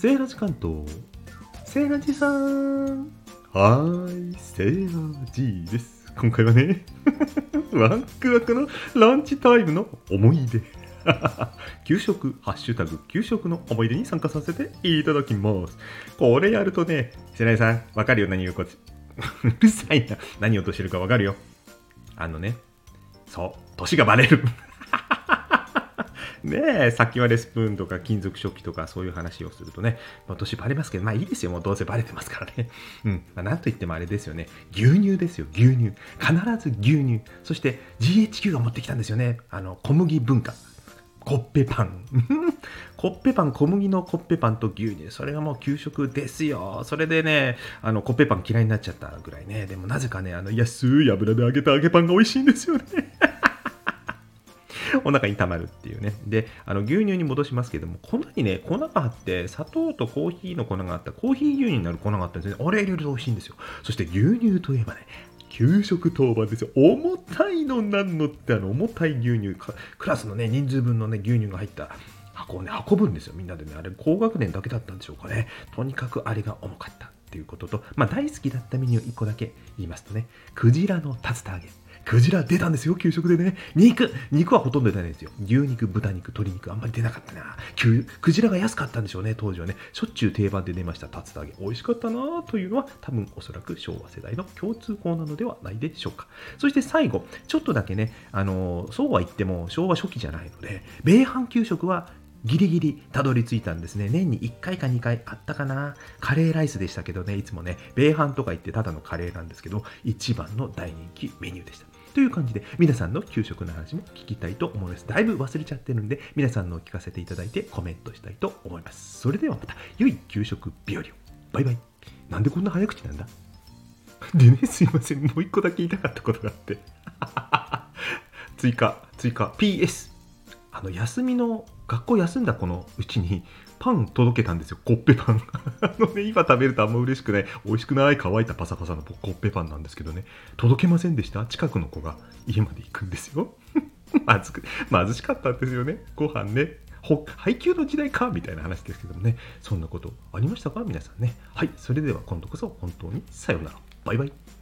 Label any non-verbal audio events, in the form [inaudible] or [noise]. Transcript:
セーラジ関東セーラジさんはーいセーラジです今回はね [laughs] ワクワクのランチタイムの思い出 [laughs] 給食、ハッシュタグ、給食の思い出に参加させていただきます。これやるとね、世代さん、わかるよ、何言うか。[laughs] うるさいな。何言おうとしてるかわかるよ。あのね、そう、年がバレる。ねえ、先割れスプーンとか金属食器とかそういう話をするとね、まあ、年バレますけど、まあいいですよ、もうどうせバレてますからね。[laughs] うん。まあ、なんと言ってもあれですよね。牛乳ですよ、牛乳。必ず牛乳。そして GHQ が持ってきたんですよね。あの、小麦文化。コッペパン。コッペパン、小麦のコッペパンと牛乳。それがもう給食ですよ。それでね、あの、コッペパン嫌いになっちゃったぐらいね。でもなぜかね、あの、安い油で揚げた揚げパンが美味しいんですよね。お腹にたまるっていうね。で、あの牛乳に戻しますけども、粉にね、粉があって、砂糖とコーヒーの粉があった、コーヒー牛乳になる粉があったんですね。あれ入れると美味しいんですよ。そして牛乳といえばね、給食当番ですよ。重たいのなんのって、あの、重たい牛乳、クラスのね、人数分のね、牛乳が入った箱をね、運ぶんですよ。みんなでね、あれ、高学年だけだったんでしょうかね。とにかくあれが重かったっていうことと、まあ、大好きだったメニュー1個だけ言いますとね、クジラの竜田揚げ。クジラ出たんですよ、給食でね。肉肉はほとんど出ないですよ。牛肉、豚肉、鶏肉、あんまり出なかったな。ククジラが安かったんでしょうね、当時はね。しょっちゅう定番で出ました、竜田揚げ。美味しかったなというのは、多分おそらく昭和世代の共通項なのではないでしょうか。そして最後、ちょっとだけね、あのそうは言っても昭和初期じゃないので、米飯給食はギリギリたどり着いたんですね。年に1回か2回あったかな。カレーライスでしたけどね、いつもね、米飯とか言ってただのカレーなんですけど、一番の大人気メニューでした。という感じで、皆さんの給食の話も聞きたいと思います。だいぶ忘れちゃってるんで、皆さんのを聞かせていただいてコメントしたいと思います。それではまた、良い給食日和を。バイバイ。なんでこんな早口なんだ？でね、すいません。もう一個だけ言いたかったことがあって。[laughs] 追加、追加。PS。あの、休みの、学校休んだ子のうちに、パン届けたんですよ。コッペパン。あのね、今食べるとあんま嬉しくない。美味しくない乾いたパサパサのコッペパンなんですけどね。届けませんでした近くの子が家まで行くんですよ。まずく、貧しかったんですよね。ご飯ね。配給の時代かみたいな話ですけどもね。そんなことありましたか皆さんね。はい。それでは今度こそ本当にさようなら。バイバイ。